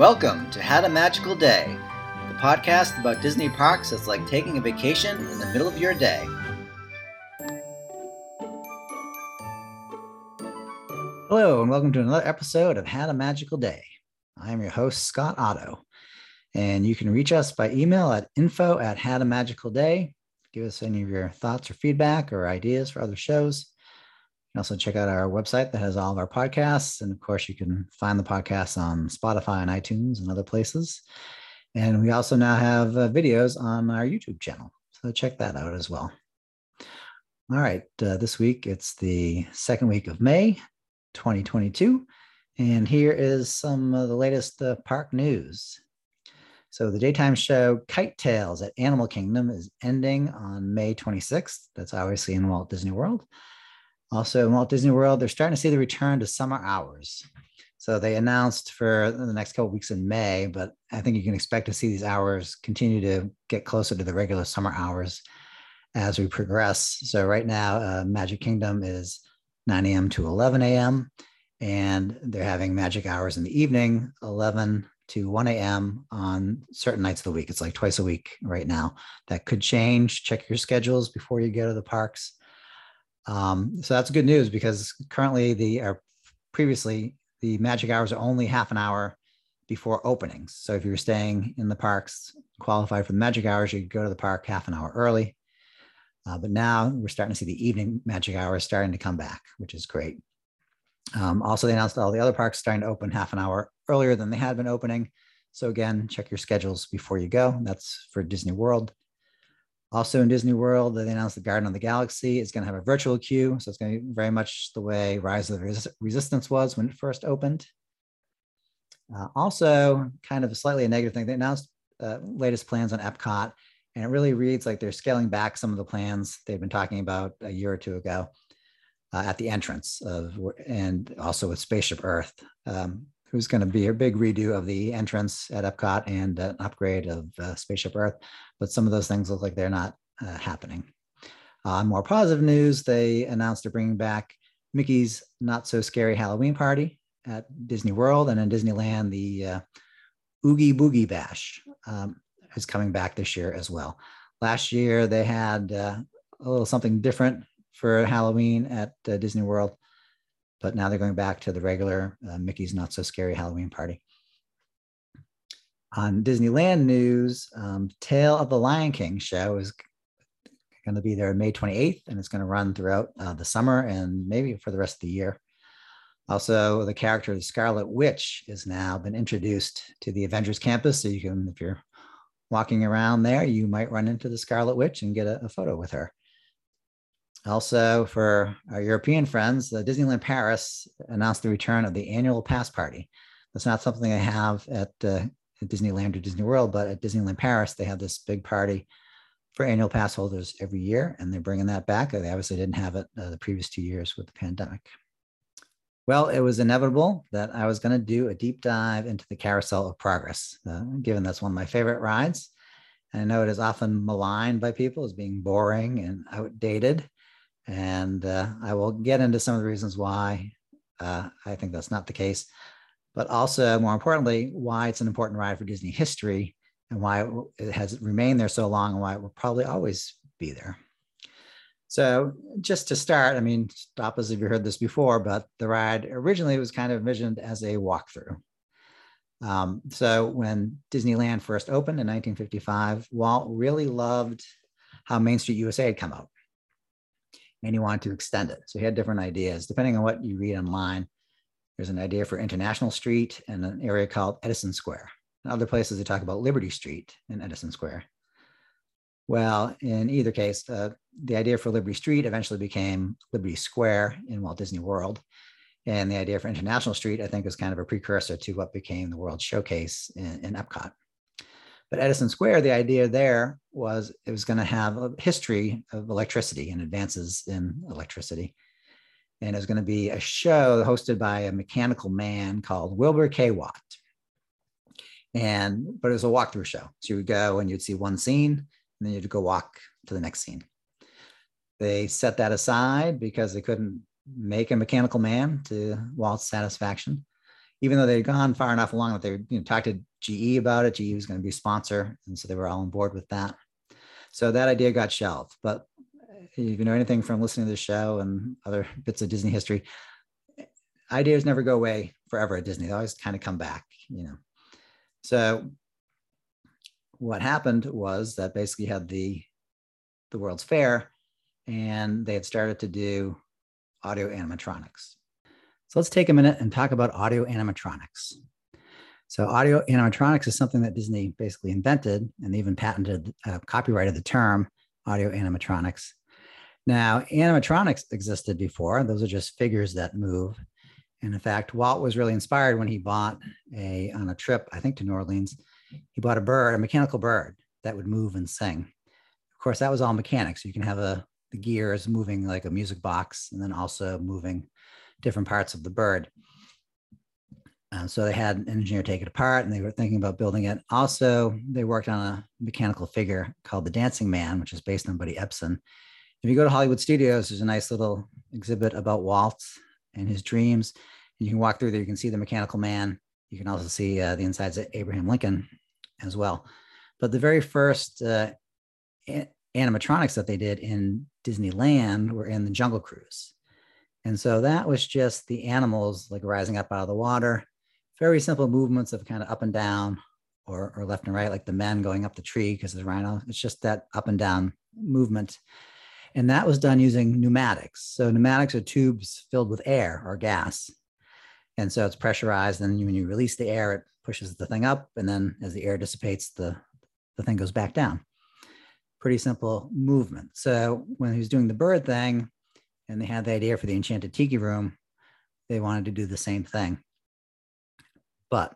Welcome to Had a Magical Day, the podcast about Disney parks that's like taking a vacation in the middle of your day. Hello, and welcome to another episode of Had a Magical Day. I am your host, Scott Otto, and you can reach us by email at info at Had a Magical Day. Give us any of your thoughts or feedback or ideas for other shows. You can also check out our website that has all of our podcasts. And of course, you can find the podcasts on Spotify and iTunes and other places. And we also now have uh, videos on our YouTube channel. So check that out as well. All right, uh, this week it's the second week of May 2022. And here is some of the latest uh, park news. So the daytime show Kite Tales at Animal Kingdom is ending on May 26th. That's obviously in Walt Disney World. Also, in Walt Disney World, they're starting to see the return to summer hours. So they announced for the next couple weeks in May, but I think you can expect to see these hours continue to get closer to the regular summer hours as we progress. So right now, uh, Magic Kingdom is 9 a.m. to 11 a.m. And they're having magic hours in the evening, 11 to 1 a.m. on certain nights of the week. It's like twice a week right now. That could change. Check your schedules before you go to the parks. Um, so that's good news because currently the or previously the magic hours are only half an hour before openings. So if you're staying in the parks, qualified for the magic hours, you go to the park half an hour early. Uh, but now we're starting to see the evening magic hours starting to come back, which is great. Um, also, they announced all the other parks starting to open half an hour earlier than they had been opening. So again, check your schedules before you go. That's for Disney World. Also in Disney World, they announced the Guardians of the Galaxy is going to have a virtual queue. So it's going to be very much the way Rise of the Res- Resistance was when it first opened. Uh, also, kind of a slightly a negative thing, they announced uh, latest plans on Epcot, and it really reads like they're scaling back some of the plans they've been talking about a year or two ago uh, at the entrance of, and also with Spaceship Earth. Um, who's going to be a big redo of the entrance at Epcot and an upgrade of uh, Spaceship Earth. But some of those things look like they're not uh, happening. On uh, more positive news, they announced they're bringing back Mickey's Not So Scary Halloween Party at Disney World and in Disneyland. The uh, Oogie Boogie Bash um, is coming back this year as well. Last year, they had uh, a little something different for Halloween at uh, Disney World but now they're going back to the regular uh, Mickey's Not So Scary Halloween Party. On Disneyland news, um, Tale of the Lion King show is going to be there May 28th, and it's going to run throughout uh, the summer and maybe for the rest of the year. Also, the character of the Scarlet Witch has now been introduced to the Avengers campus. So you can, if you're walking around there, you might run into the Scarlet Witch and get a, a photo with her. Also, for our European friends, the Disneyland Paris announced the return of the annual pass party. That's not something they have at, uh, at Disneyland or Disney World, but at Disneyland Paris, they have this big party for annual pass holders every year, and they're bringing that back. They obviously didn't have it uh, the previous two years with the pandemic. Well, it was inevitable that I was going to do a deep dive into the Carousel of Progress, uh, given that's one of my favorite rides. And I know it is often maligned by people as being boring and outdated. And uh, I will get into some of the reasons why uh, I think that's not the case, but also more importantly, why it's an important ride for Disney history and why it has remained there so long and why it will probably always be there. So just to start, I mean, stop us if you heard this before, but the ride originally was kind of envisioned as a walkthrough. Um, so when Disneyland first opened in 1955, Walt really loved how Main Street USA had come out and he wanted to extend it. So he had different ideas. Depending on what you read online, there's an idea for International Street and an area called Edison Square. In other places, they talk about Liberty Street and Edison Square. Well, in either case, uh, the idea for Liberty Street eventually became Liberty Square in Walt Disney World. And the idea for International Street, I think, was kind of a precursor to what became the World Showcase in, in Epcot. But Edison Square, the idea there was it was going to have a history of electricity and advances in electricity. And it was going to be a show hosted by a mechanical man called Wilbur K. Watt. And but it was a walkthrough show. So you would go and you'd see one scene, and then you'd go walk to the next scene. They set that aside because they couldn't make a mechanical man to Walt's satisfaction. even though they'd gone far enough along that they you know, talked to GE about it. GE was going to be a sponsor, and so they were all on board with that. So that idea got shelved. But if you know anything from listening to the show and other bits of Disney history, ideas never go away forever at Disney. They always kind of come back, you know. So what happened was that basically had the the World's Fair, and they had started to do audio animatronics. So let's take a minute and talk about audio animatronics. So audio animatronics is something that Disney basically invented and even patented, uh, copyrighted the term audio animatronics. Now, animatronics existed before. Those are just figures that move. And in fact, Walt was really inspired when he bought a on a trip, I think to New Orleans, he bought a bird, a mechanical bird that would move and sing. Of course, that was all mechanics. You can have a the gears moving like a music box, and then also moving different parts of the bird. Uh, so they had an engineer take it apart, and they were thinking about building it. Also, they worked on a mechanical figure called the Dancing Man, which is based on Buddy Ebsen. If you go to Hollywood Studios, there's a nice little exhibit about Walt and his dreams. And you can walk through there. You can see the mechanical man. You can also see uh, the insides of Abraham Lincoln as well. But the very first uh, animatronics that they did in Disneyland were in the Jungle Cruise. And so that was just the animals like rising up out of the water, very simple movements of kind of up and down or, or left and right, like the men going up the tree because the rhino. It's just that up and down movement. And that was done using pneumatics. So pneumatics are tubes filled with air or gas. And so it's pressurized. And when you release the air, it pushes the thing up. And then as the air dissipates, the, the thing goes back down. Pretty simple movement. So when he was doing the bird thing and they had the idea for the Enchanted Tiki Room, they wanted to do the same thing. But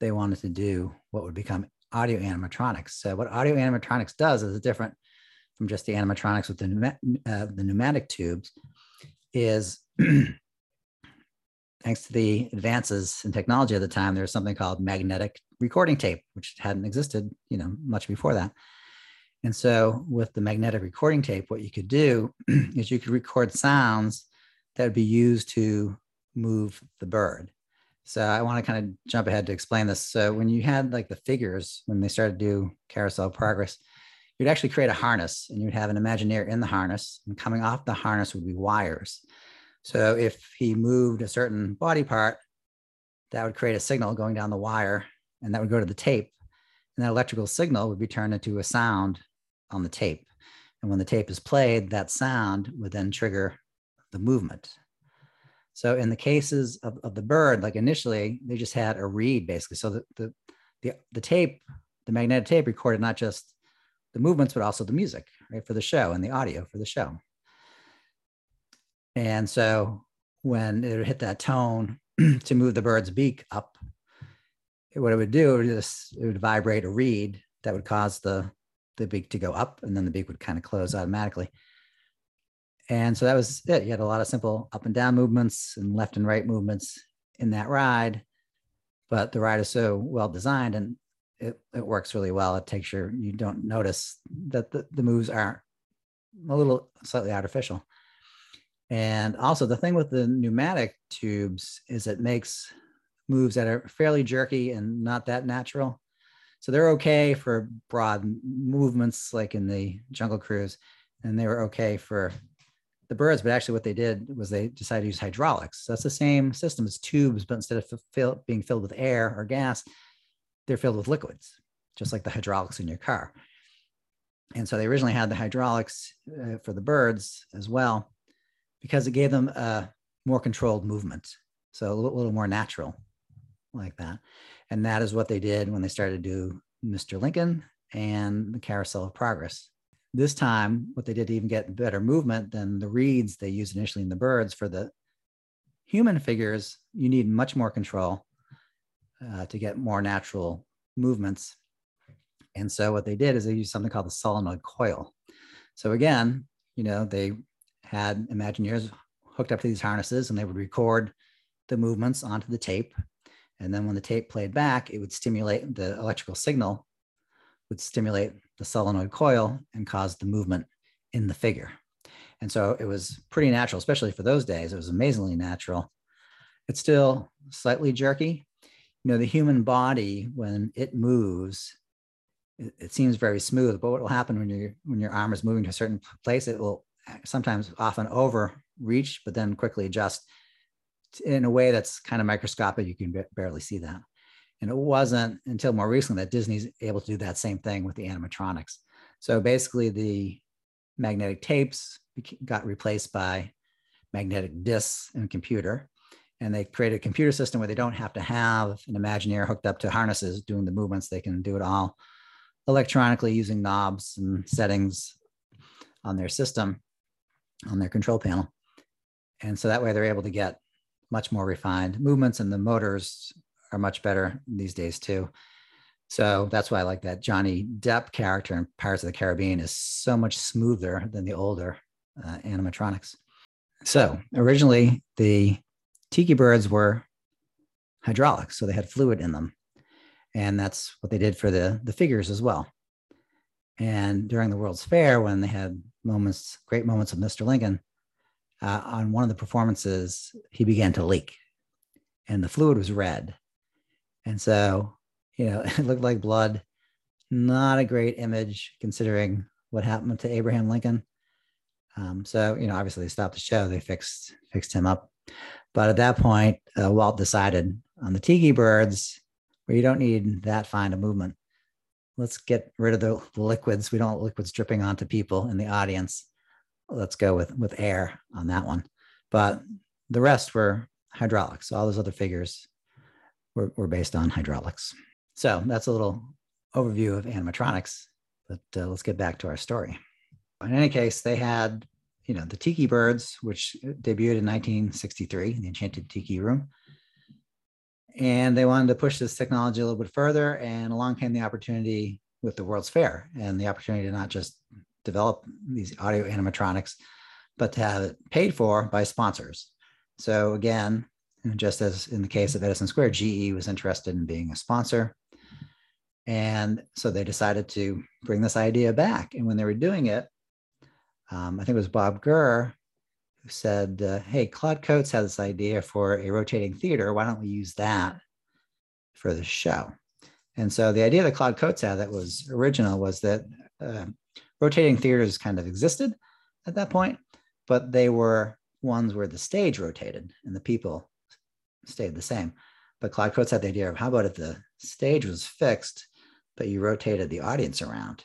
they wanted to do what would become audio animatronics. So what audio animatronics does is different from just the animatronics with the, uh, the pneumatic tubes is thanks to the advances in technology at the time, there was something called magnetic recording tape, which hadn't existed, you know, much before that. And so with the magnetic recording tape, what you could do is you could record sounds that would be used to move the bird. So I want to kind of jump ahead to explain this. So when you had like the figures, when they started to do carousel progress, you'd actually create a harness and you'd have an Imagineer in the harness and coming off the harness would be wires. So if he moved a certain body part, that would create a signal going down the wire and that would go to the tape. And that electrical signal would be turned into a sound on the tape. And when the tape is played, that sound would then trigger the movement. So in the cases of, of the bird, like initially, they just had a reed basically. So the, the, the, the tape, the magnetic tape recorded not just the movements, but also the music, right, for the show and the audio for the show. And so when it hit that tone to move the bird's beak up, what it would do, it would just it would vibrate a reed that would cause the the beak to go up, and then the beak would kind of close automatically. And so that was it. You had a lot of simple up and down movements and left and right movements in that ride, but the ride is so well designed and it, it works really well. It takes your you don't notice that the, the moves are a little slightly artificial. And also the thing with the pneumatic tubes is it makes moves that are fairly jerky and not that natural. So they're okay for broad movements like in the Jungle Cruise, and they were okay for the birds. But actually, what they did was they decided to use hydraulics. So that's the same system as tubes, but instead of fill, being filled with air or gas, they're filled with liquids, just like the hydraulics in your car. And so they originally had the hydraulics uh, for the birds as well because it gave them a more controlled movement. So a little, little more natural like that. And that is what they did when they started to do Mr. Lincoln and the Carousel of Progress. This time, what they did to even get better movement than the reeds they used initially in the birds for the human figures, you need much more control uh, to get more natural movements. And so what they did is they used something called the solenoid coil. So again, you know, they had Imagineers hooked up to these harnesses and they would record the movements onto the tape. And then when the tape played back, it would stimulate the electrical signal, would stimulate the solenoid coil and cause the movement in the figure. And so it was pretty natural, especially for those days. It was amazingly natural. It's still slightly jerky. You know, the human body, when it moves, it, it seems very smooth, but what will happen when, you when your arm is moving to a certain place, it will sometimes often overreach, but then quickly adjust in a way that's kind of microscopic. You can barely see that. And it wasn't until more recently that Disney's able to do that same thing with the animatronics. So basically, the magnetic tapes got replaced by magnetic discs in a computer. And they created a computer system where they don't have to have an Imagineer hooked up to harnesses doing the movements. They can do it all electronically using knobs and settings on their system, on their control panel. And so that way they're able to get much more refined movements, and the motors are much better these days too. So that's why I like that Johnny Depp character in Pirates of the Caribbean is so much smoother than the older uh, animatronics. So originally, the tiki birds were hydraulic, so they had fluid in them. And that's what they did for the, the figures as well. And during the World's Fair, when they had moments, great moments of Mr. Lincoln, uh, on one of the performances, he began to leak and the fluid was red. And so, you know, it looked like blood. Not a great image considering what happened to Abraham Lincoln. Um, so, you know, obviously they stopped the show. They fixed fixed him up. But at that point, uh, Walt decided on the tiki birds, where you don't need that fine a movement. Let's get rid of the, the liquids. We don't want liquids dripping onto people in the audience. Let's go with with air on that one. But the rest were hydraulics. All those other figures were, were based on hydraulics. So that's a little overview of animatronics. But uh, let's get back to our story. In any case, they had, you know, the Tiki Birds, which debuted in 1963, the Enchanted Tiki Room. And they wanted to push this technology a little bit further. And along came the opportunity with the World's Fair and the opportunity to not just develop these audio animatronics, but to have it paid for by sponsors. So again, just as in the case of Edison Square, GE was interested in being a sponsor. And so they decided to bring this idea back. And when they were doing it, um, I think it was Bob Gurr who said, uh, Hey, Claude Coats had this idea for a rotating theater. Why don't we use that for the show? And so the idea that Claude Coats had that was original was that uh, rotating theaters kind of existed at that point, but they were ones where the stage rotated and the people stayed the same. But Claude Coats had the idea of how about if the stage was fixed, but you rotated the audience around?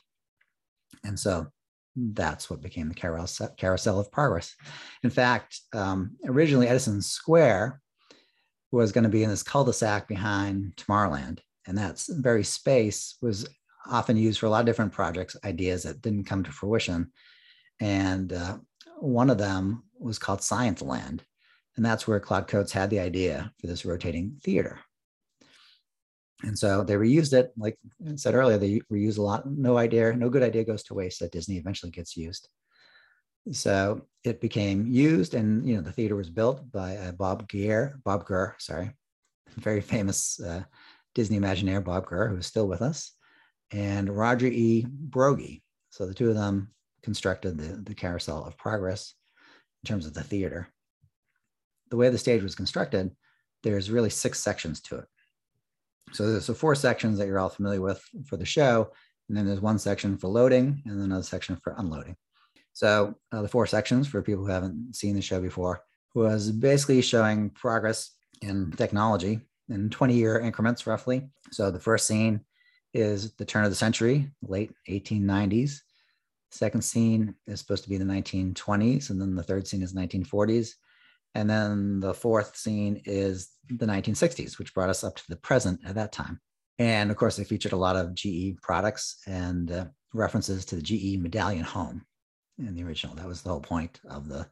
And so that's what became the carousel, carousel of progress. In fact, um, originally Edison Square was going to be in this cul-de-sac behind Tomorrowland, and that very space was often used for a lot of different projects, ideas that didn't come to fruition. And uh, one of them was called Science Land, and that's where Claude Coats had the idea for this rotating theater. And so they reused it, like I said earlier, they reuse a lot. No idea, no good idea goes to waste that Disney eventually gets used. So it became used, and you know the theater was built by uh, Bob Gere, Bob Gurr, sorry, very famous uh, Disney Imagineer Bob Gurr, who is still with us, and Roger E. Broggie. So the two of them constructed the, the Carousel of Progress in terms of the theater. The way the stage was constructed, there's really six sections to it. So there's the four sections that you're all familiar with for the show, and then there's one section for loading and then another section for unloading. So uh, the four sections for people who haven't seen the show before was basically showing progress in technology in 20 year increments roughly. So the first scene is the turn of the century, late 1890s. Second scene is supposed to be the 1920s, and then the third scene is 1940s. And then the fourth scene is the 1960s, which brought us up to the present at that time. And of course, they featured a lot of GE products and uh, references to the GE medallion home in the original. That was the whole point of the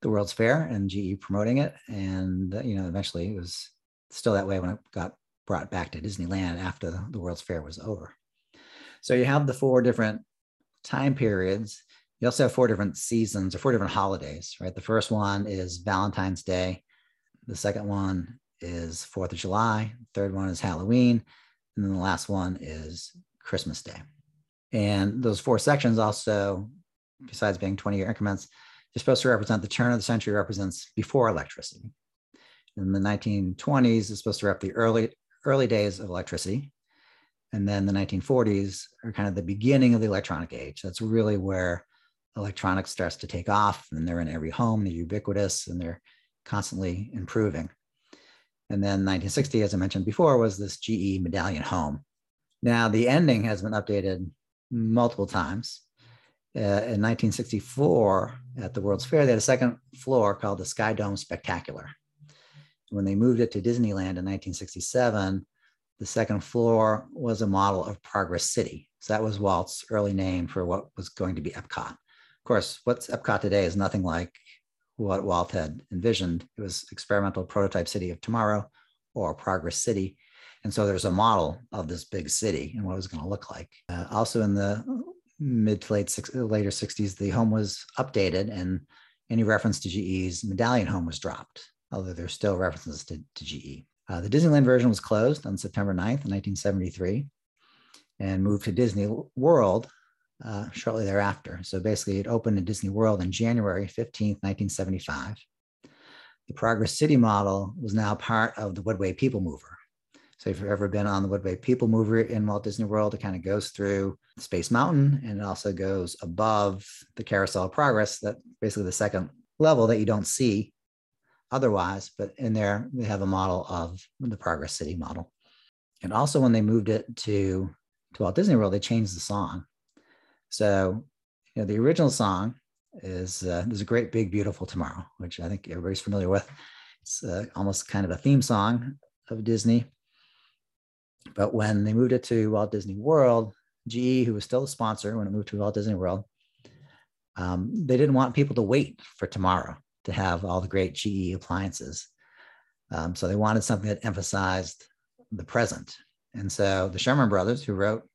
the World's Fair and GE promoting it. And uh, you know, eventually it was still that way when it got brought back to Disneyland after the World's Fair was over. So you have the four different time periods you also have four different seasons or four different holidays, right? The first one is Valentine's Day. The second one is Fourth of July. Third one is Halloween. And then the last one is Christmas Day. And those four sections also, besides being 20 year increments, they're supposed to represent the turn of the century represents before electricity. In the 1920s, it's supposed to wrap the early early days of electricity. And then the 1940s are kind of the beginning of the electronic age. That's really where electronics starts to take off and they're in every home, they're ubiquitous and they're constantly improving. And then 1960, as I mentioned before, was this GE medallion home. Now the ending has been updated multiple times. Uh, in 1964, at the World's Fair, they had a second floor called the Sky Dome Spectacular. When they moved it to Disneyland in 1967, the second floor was a model of Progress City. So that was Walt's early name for what was going to be Epcot. Course, what's Epcot today is nothing like what Walt had envisioned. It was experimental prototype city of tomorrow or Progress City. And so there's a model of this big city and what it was going to look like. Uh, also in the mid to late six, later 60s, the home was updated and any reference to GE's medallion home was dropped, although there's still references to, to GE. Uh, the Disneyland version was closed on September 9th, 1973, and moved to Disney World uh, shortly thereafter. So basically, it opened in Disney World on January 15th, 1975. The Progress City model was now part of the WEDway People Mover. So if you've ever been on the WEDway People Mover in Walt Disney World, it kind of goes through Space Mountain and it also goes above the Carousel of Progress, that basically the second level that you don't see otherwise, but in there they have a model of the Progress City model. And also when they moved it to, to Walt Disney World, they changed the song. So you know, the original song is uh, there's a great big beautiful tomorrow, which I think everybody's familiar with. It's uh, almost kind of a theme song of Disney. But when they moved it to Walt Disney World, GE, who was still a sponsor when it moved to Walt Disney World, um, they didn't want people to wait for tomorrow to have all the great GE appliances. Um, so they wanted something that emphasized the present. And so the Sherman brothers, who wrote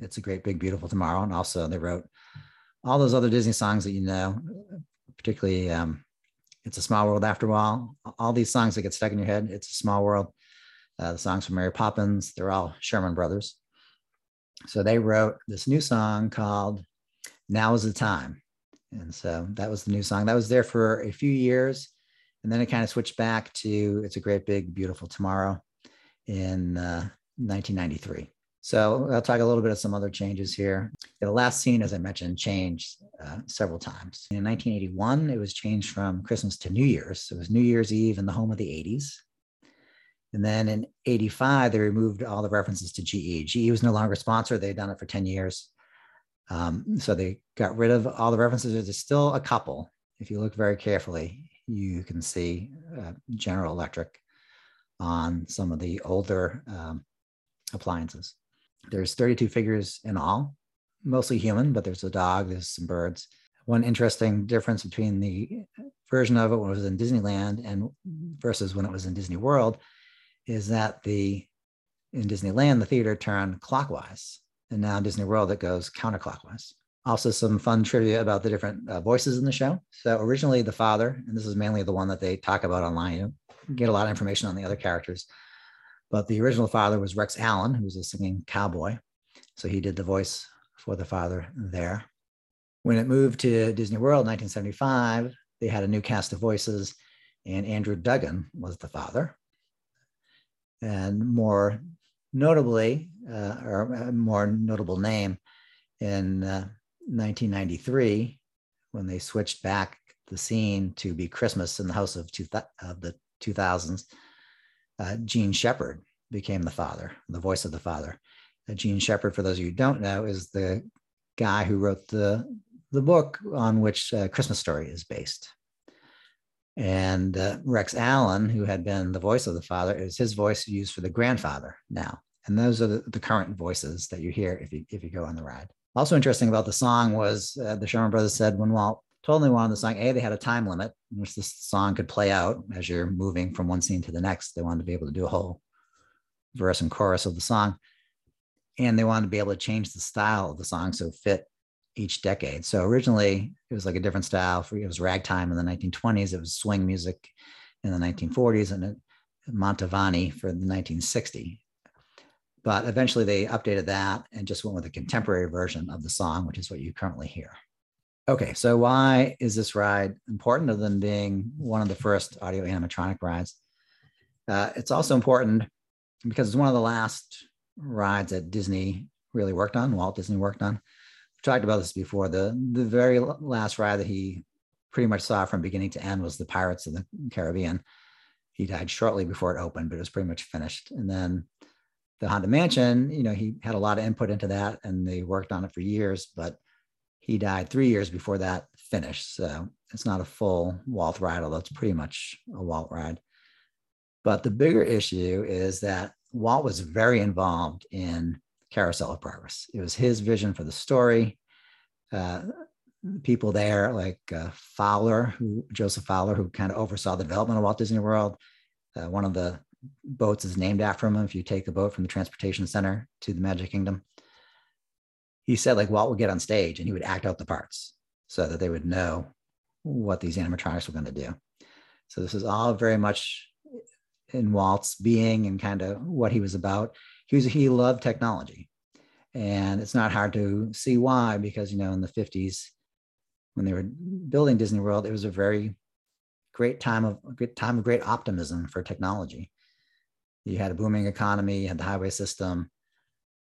It's a Great Big Beautiful Tomorrow, and also they wrote all those other Disney songs that you know, particularly um, It's a Small World After a While, all these songs that get stuck in your head, It's a Small World, uh, the songs from Mary Poppins, they're all Sherman brothers. So they wrote this new song called Now is the Time. And so that was the new song. That was there for a few years. And then it kind of switched back to It's a Great Big Beautiful Tomorrow in uh, 1993. So I'll talk a little bit of some other changes here. The last scene, as I mentioned, changed uh, several times. In 1981, it was changed from Christmas to New Year's. So it was New Year's Eve in the home of the 80s. And then in 85, they removed all the references to GE. GE was no longer a sponsor. They'd done it for 10 years. Um, so they got rid of all the references. There's still a couple. If you look very carefully, you can see uh, General Electric on some of the older um, appliances. There's 32 figures in all, mostly human, but there's a dog, there's some birds. One interesting difference between the version of it when it was in Disneyland and versus when it was in Disney World is that the in Disneyland the theater turned clockwise and now in Disney World that goes counterclockwise. Also, some fun trivia about the different uh, voices in the show. So, originally, the father, and this is mainly the one that they talk about online, you get a lot of information on the other characters. But the original father was Rex Allen, who was a singing cowboy. So, he did the voice for the father there. When it moved to Disney World in 1975, they had a new cast of voices, and Andrew Duggan was the father. And more notably, uh, or a more notable name, in uh, 1993, when they switched back the scene to be Christmas in the house of, two th- of the 2000s, uh, Jean Shepherd became the father, the voice of the father. Uh, Jean Shepherd, for those of you who don't know, is the guy who wrote the, the book on which uh, Christmas Story is based. And uh, Rex Allen, who had been the voice of the father, is his voice used for the grandfather now. And those are the, the current voices that you hear if you if you go on the ride. Also interesting about the song was uh, the Sherman Brothers said when Walt they wanted the song, A, they had a time limit in which this song could play out as you're moving from one scene to the next. They wanted to be able to do a whole verse and chorus of the song. And they wanted to be able to change the style of the song so it fit each decade. So originally it was like a different style. For, it was ragtime in the 1920s. It was swing music in the 1940s and Mantovani for the 1960. But eventually they updated that and just went with a contemporary version of the song, which is what you currently hear. Okay, so why is this ride important other than being one of the first audio animatronic rides? Uh, it's also important because it's one of the last rides that Disney really worked on, Walt Disney worked on. We've talked about this before. The, the very last ride that he pretty much saw from beginning to end was the Pirates of the Caribbean. He died shortly before it opened, but it was pretty much finished. And then the Haunted Mansion, you know, he had a lot of input into that and they worked on it for years, but he died three years before that finished. So it's not a full Walt ride, although it's pretty much a Walt ride. But the bigger issue is that Walt was very involved in Carousel of Progress. It was his vision for the story. Uh, people there like uh, Fowler, who Joseph Fowler, who kind of oversaw the development of Walt Disney World. Uh, one of the boats is named after him. If you take the boat from the transportation center to the Magic Kingdom, he said like Walt would get on stage and he would act out the parts so that they would know what these animatronics were going to do. So this is all very much in Walt's being and kind of what he was about. He was he loved technology, and it's not hard to see why because you know in the 50s when they were building Disney World, it was a very great time of good time of great optimism for technology. You had a booming economy, you had the highway system,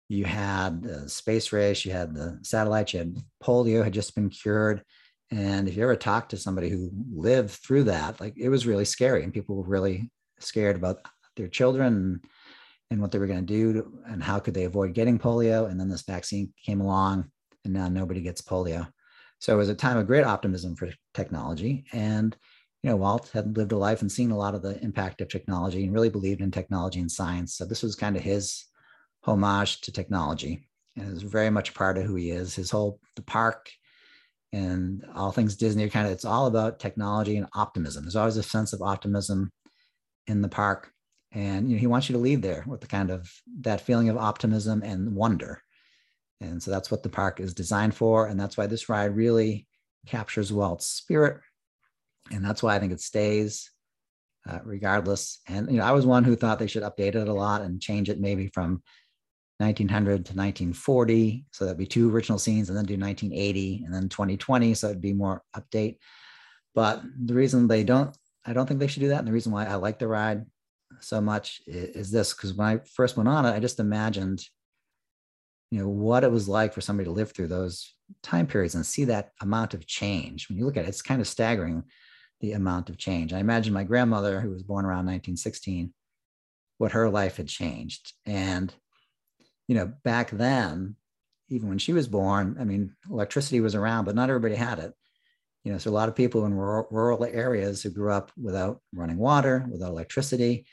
you had the space race, you had the satellites, you had polio had just been cured. And if you ever talked to somebody who lived through that, like it was really scary and people were really scared about their children and, what they were going to do and how could they avoid getting polio. And then this vaccine came along and now nobody gets polio. So it was a time of great optimism for technology. And, you know, Walt had lived a life and seen a lot of the impact of technology and really believed in technology and science. So this was kind of his homage to technology. And was very much part of who he is. His whole the park and all things Disney kind of it's all about technology and optimism. There's always a sense of optimism in the park. And you know, he wants you to leave there with the kind of that feeling of optimism and wonder. And so that's what the park is designed for. And that's why this ride really captures Walt's spirit. And that's why I think it stays uh, regardless. And, you know, I was one who thought they should update it a lot and change it maybe from 1900 to 1940. So that'd be two original scenes and then do 1980 and then 2020. So it'd be more update. But the reason they don't, I don't think they should do that. And the reason why I like the ride so much is, is this because when I first went on it, I just imagined you know what it was like for somebody to live through those time periods and see that amount of change when you look at it it's kind of staggering the amount of change i imagine my grandmother who was born around 1916 what her life had changed and you know back then even when she was born i mean electricity was around but not everybody had it. You know so a lot of people in rural, areas who grew up without running water without electricity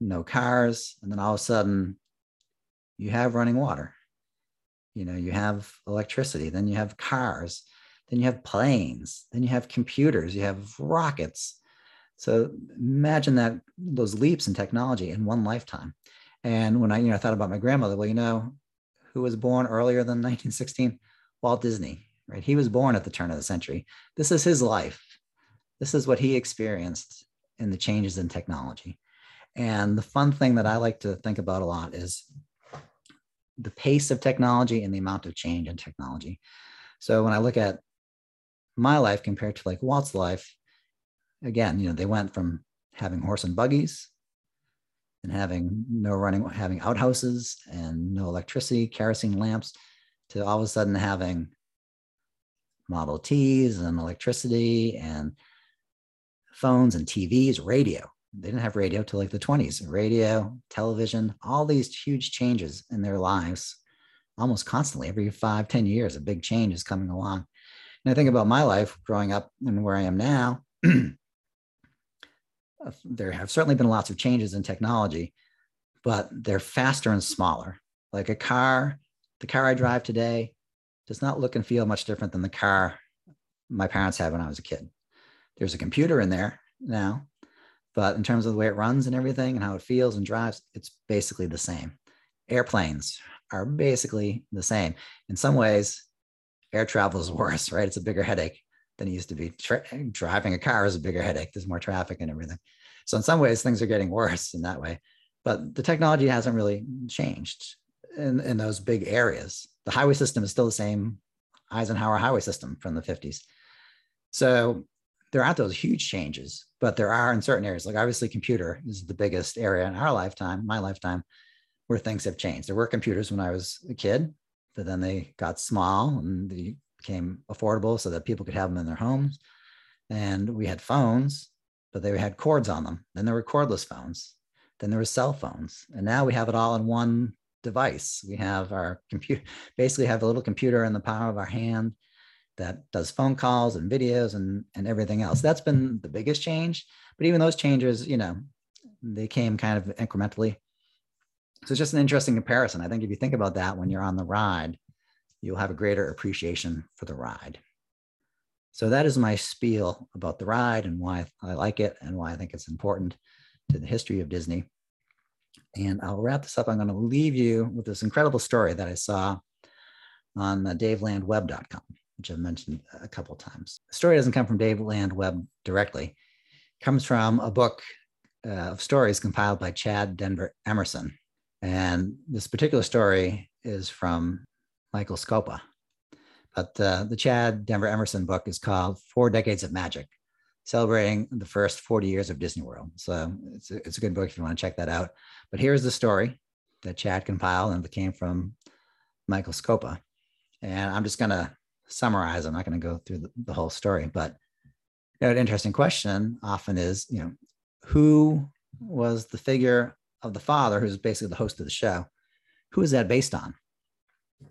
no cars and then all of a sudden you have running water. You know you have electricity then you have cars then you have planes then you have computers you have rockets. So imagine that those leaps in technology in one lifetime and when i you know thought about my grandmother well you know who was born earlier than 1916 walt disney right? He was born at the turn of the century. This is his life. This is what he experienced in the changes in technology. And the fun thing that i like to think about a lot is the pace of technology and the amount of change in technology. So when I look at my life compared to like Walt's life, again, you know, they went from having horse and buggies and having no running, having outhouses and no electricity, kerosene lamps, to all of a sudden having Model Ts and electricity and phones and TVs, radio. They didn't have radio till like the 20s radio television all these huge changes in their lives almost constantly. Every five ten years a big change is coming along. And i think about my life growing up and where i am now there have certainly been lots of changes in technology but they're faster and smaller like a car the car i drive today does not look and feel much different than the car my parents had when i was a kid there's a computer in there now but in terms of the way it runs and everything and how it feels and drives, it's basically the same. Airplanes are basically the same. In some ways, air travel is worse, right? It's a bigger headache than it used to be. Tra- driving a car is a bigger headache. There's more traffic and everything. So in some ways, things are getting worse in that way. But the technology hasn't really changed in, in those big areas. The highway system is still the same Eisenhower highway system from the 50s. So there aren't those huge changes, but there are in certain areas. Like obviously, computer is the biggest area in our lifetime, my lifetime, where things have changed. There were computers when I was a kid, but then they got small and they became affordable so that people could have them in their homes. And we had phones, but they had cords on them. Then there were cordless phones. Then there were cell phones. And now we have it all in one device. We have our computer, basically have a little computer in the palm of our hand that does phone calls and videos and, and everything else. That's been the biggest change. But even those changes, you know, they came kind of incrementally. So it's just an interesting comparison. I think if you think about that when you're on the ride, you'll have a greater appreciation for the ride. So that is my spiel about the ride and why I like it and why I think it's important to the history of Disney. And I'll wrap this up. I'm going to leave you with this incredible story that I saw on davelandweb.com which I've mentioned a couple times. The story doesn't come from Daveland Web directly. It comes from a book uh, of stories compiled by Chad Denver Emerson. And this particular story is from Michael Scopa. But uh, the Chad Denver Emerson book is called Four Decades of Magic, celebrating the first 40 years of Disney World. So it's a, it's a good book if you want to check that out. But here's the story that Chad compiled and it came from Michael Scopa. And I'm just going to summarize. I'm not going to go through the, the, whole story, but you know, an interesting question often is, you know, who was the figure of the father, who's basically the host of the show? Who is that based on?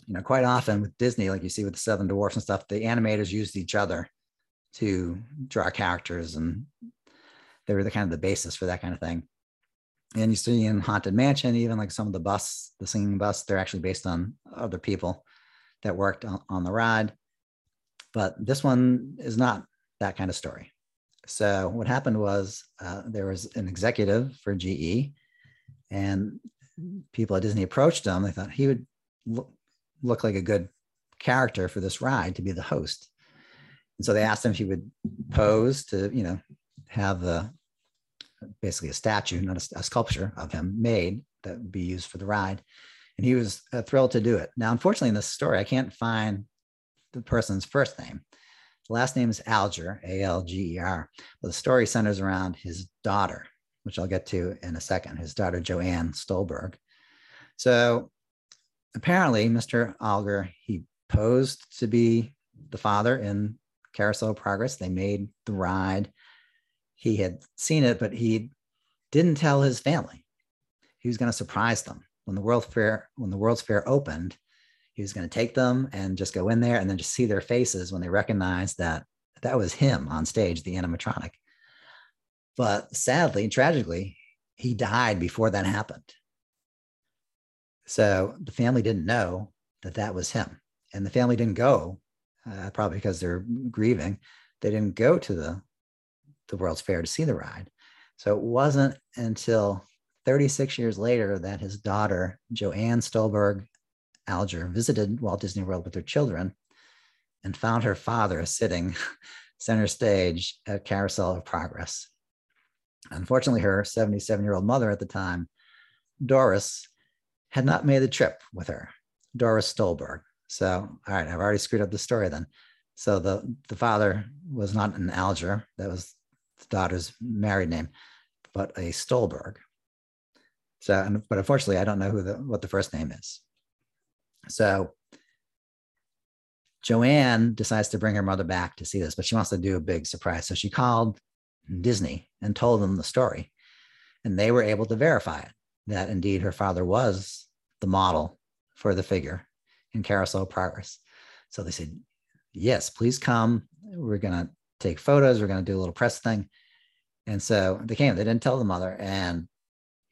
You know, quite often with Disney, like you see with the Seven Dwarfs and stuff, the animators used each other to draw characters, and they were the kind of the basis for that kind of thing. And you see in Haunted Mansion, even like some of the bus, the singing bus, they're actually based on other people that worked on, the ride. But this one is not that kind of story. So what happened was uh, there was an executive for GE, and people at Disney approached him. They thought he would look, look like a good character for this ride to be the host. And so they asked him if he would pose to, you know, have a basically a statue, not a, a sculpture of him made that would be used for the ride. And he was uh, thrilled to do it. Now, unfortunately, in this story, I can't find the person's first name. The last name is Alger, A L G E R. But the story centers around his daughter, which I'll get to in a second, his daughter, Joanne Stolberg. So apparently, Mr. Alger, he posed to be the father in Carousel Progress. They made the ride. He had seen it, but he didn't tell his family. He was going to surprise them when the World Fair when the World's Fair opened he was going to take them and just go in there and then just see their faces when they recognized that that was him on stage, the animatronic. But sadly, tragically, he died before that happened. So the family didn't know that that was him. And the family didn't go, uh, probably because they're grieving. They didn't go to the, the World's Fair to see the ride. So it wasn't until 36 years later that his daughter, Joanne Stolberg Alger visited Walt Disney World with her children and found her father sitting center stage at Carousel of Progress. Unfortunately, her 77 year old mother at the time, Doris, had not made the trip with her, Doris Stolberg. So, all right, I've already screwed up the story then. So the, the father was not an Alger, that was the daughter's married name, but a Stolberg. So, but unfortunately, I don't know who the, what the first name is. So Joanne decides to bring her mother back to see this, but she wants to do a big surprise. So she called Disney and told them the story. And they were able to verify it that indeed her father was the model for the figure in Carousel Progress. So they said, Yes, please come. We're going to take photos. We're going to do a little press thing. And so they came, they didn't tell the mother. And,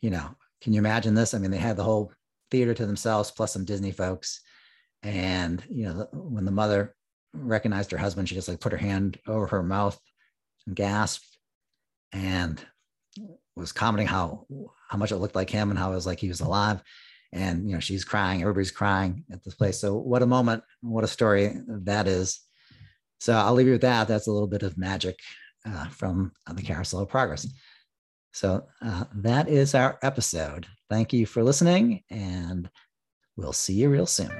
you know, can you imagine this? I mean, they had the whole theater to themselves, plus some Disney folks. And you know, when the mother recognized her husband, she just like put her hand over her mouth and gasped, and was commenting how how much it looked like him and how it was like he was alive. And you know, she's crying. Everybody's crying at this place. So what a moment! What a story that is. So I'll leave you with that. That's a little bit of magic uh, from the Carousel of Progress. So uh, that is our episode. Thank you for listening, and we'll see you real soon.